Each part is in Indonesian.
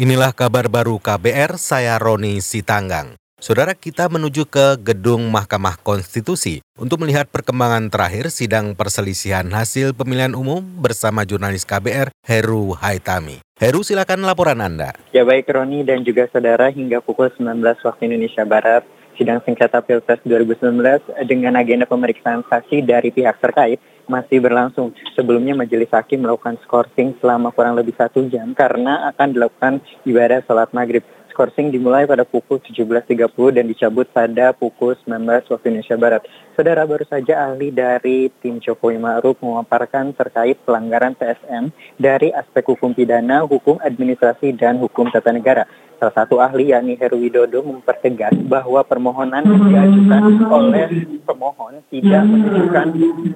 Inilah kabar baru KBR, saya Roni Sitanggang. Saudara kita menuju ke gedung Mahkamah Konstitusi untuk melihat perkembangan terakhir sidang perselisihan hasil pemilihan umum bersama jurnalis KBR Heru Haitami. Heru silakan laporan Anda. Ya baik Roni dan juga saudara hingga pukul 19 waktu Indonesia Barat sidang sengketa Pilpres 2019 dengan agenda pemeriksaan saksi dari pihak terkait masih berlangsung. Sebelumnya Majelis Hakim melakukan skorsing selama kurang lebih satu jam karena akan dilakukan ibadah sholat maghrib. Skorsing dimulai pada pukul 17.30 dan dicabut pada pukul 19 waktu Indonesia Barat. Saudara baru saja ahli dari tim Jokowi Ma'ruf memaparkan terkait pelanggaran PSM dari aspek hukum pidana, hukum administrasi, dan hukum tata negara. Salah satu ahli yakni Heru Widodo mempertegas bahwa permohonan yang diajukan oleh pemohon tidak menunjukkan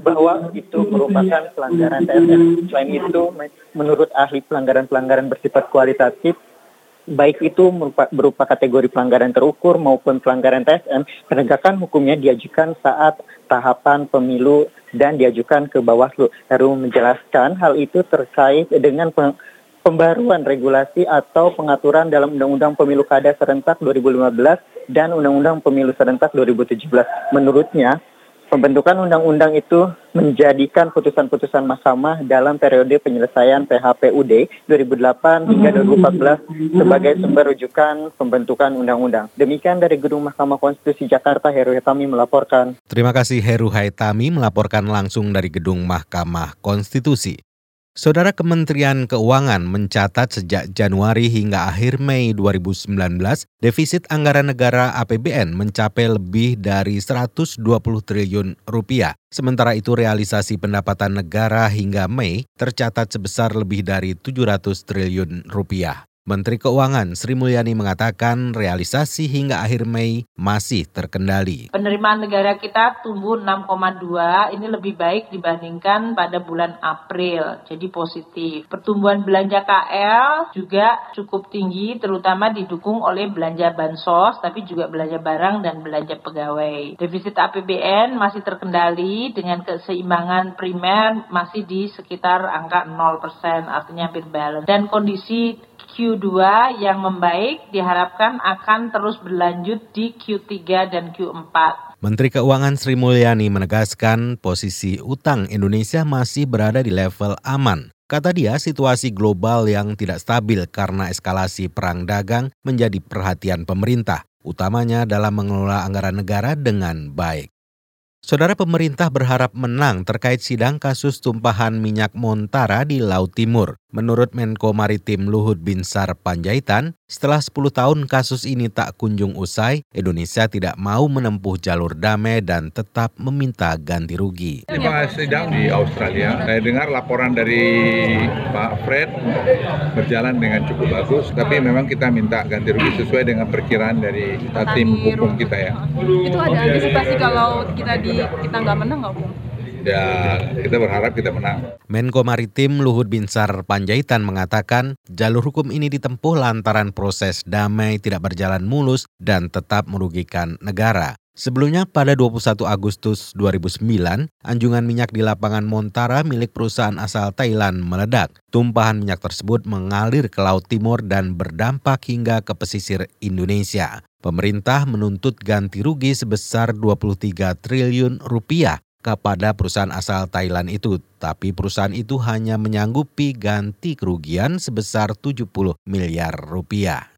bahwa itu merupakan pelanggaran TSM. Selain itu, menurut ahli pelanggaran-pelanggaran bersifat kualitatif baik itu berupa, kategori pelanggaran terukur maupun pelanggaran TSM, penegakan hukumnya diajukan saat tahapan pemilu dan diajukan ke Bawaslu. Heru menjelaskan hal itu terkait dengan pembaruan regulasi atau pengaturan dalam Undang-Undang Pemilu Kada Serentak 2015 dan Undang-Undang Pemilu Serentak 2017. Menurutnya, pembentukan undang-undang itu menjadikan putusan-putusan mahkamah dalam periode penyelesaian PHPUD 2008 hingga 2014 sebagai sumber rujukan pembentukan undang-undang. Demikian dari Gedung Mahkamah Konstitusi Jakarta, Heru Haitami melaporkan. Terima kasih Heru Haitami melaporkan langsung dari Gedung Mahkamah Konstitusi. Saudara Kementerian Keuangan mencatat sejak Januari hingga akhir Mei 2019, defisit anggaran negara APBN mencapai lebih dari 120 triliun rupiah. Sementara itu realisasi pendapatan negara hingga Mei tercatat sebesar lebih dari 700 triliun rupiah. Menteri Keuangan Sri Mulyani mengatakan realisasi hingga akhir Mei masih terkendali. Penerimaan negara kita tumbuh 6,2, ini lebih baik dibandingkan pada bulan April, jadi positif. Pertumbuhan belanja KL juga cukup tinggi, terutama didukung oleh belanja bansos, tapi juga belanja barang dan belanja pegawai. Defisit APBN masih terkendali dengan keseimbangan primer masih di sekitar angka 0%, artinya hampir balance. Dan kondisi Q2 yang membaik diharapkan akan terus berlanjut di Q3 dan Q4. Menteri Keuangan Sri Mulyani menegaskan posisi utang Indonesia masih berada di level aman. Kata dia, situasi global yang tidak stabil karena eskalasi perang dagang menjadi perhatian pemerintah, utamanya dalam mengelola anggaran negara dengan baik. Saudara pemerintah berharap menang terkait sidang kasus tumpahan minyak Montara di Laut Timur. Menurut Menko Maritim Luhut Binsar Panjaitan, setelah 10 tahun kasus ini tak kunjung usai, Indonesia tidak mau menempuh jalur damai dan tetap meminta ganti rugi. Lima sidang di Australia, saya dengar laporan dari Pak Fred berjalan dengan cukup bagus, tapi memang kita minta ganti rugi sesuai dengan perkiraan dari tim hukum kita ya. Itu ada antisipasi kalau kita di kita nggak menang nggak, ya kita berharap kita menang. Menko Maritim Luhut Binsar Panjaitan mengatakan jalur hukum ini ditempuh lantaran proses damai tidak berjalan mulus dan tetap merugikan negara. Sebelumnya pada 21 Agustus 2009, anjungan minyak di lapangan Montara milik perusahaan asal Thailand meledak. Tumpahan minyak tersebut mengalir ke Laut Timur dan berdampak hingga ke pesisir Indonesia. Pemerintah menuntut ganti rugi sebesar 23 triliun rupiah kepada perusahaan asal Thailand itu, tapi perusahaan itu hanya menyanggupi ganti kerugian sebesar 70 miliar rupiah.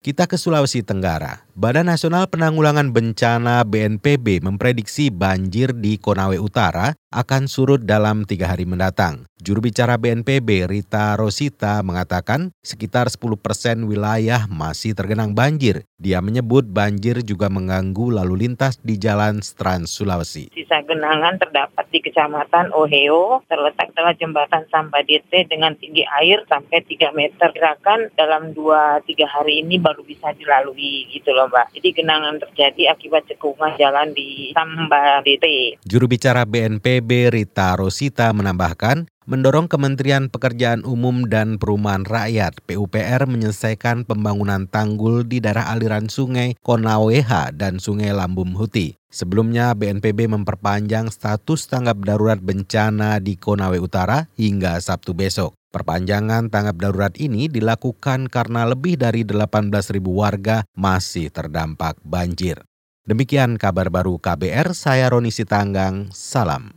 Kita ke Sulawesi Tenggara. Badan Nasional Penanggulangan Bencana BNPB memprediksi banjir di Konawe Utara akan surut dalam tiga hari mendatang. Juru bicara BNPB Rita Rosita mengatakan sekitar 10 persen wilayah masih tergenang banjir. Dia menyebut banjir juga mengganggu lalu lintas di jalan Trans Sulawesi. Sisa genangan terdapat di Kecamatan Oheo, terletak dalam jembatan Sampadiete dengan tinggi air sampai 3 meter. Gerakan dalam 2-3 hari ini baru bisa dilalui gitu loh Mbak. Jadi genangan terjadi akibat cekungan jalan di Sambadete. Juru bicara BNPB Rita Rosita menambahkan, mendorong Kementerian Pekerjaan Umum dan Perumahan Rakyat PUPR menyelesaikan pembangunan tanggul di daerah aliran sungai Konaweha dan sungai Lambum Huti. Sebelumnya BNPB memperpanjang status tanggap darurat bencana di Konawe Utara hingga Sabtu besok. Perpanjangan tanggap darurat ini dilakukan karena lebih dari 18.000 warga masih terdampak banjir. Demikian kabar baru KBR, saya Roni Sitanggang, salam.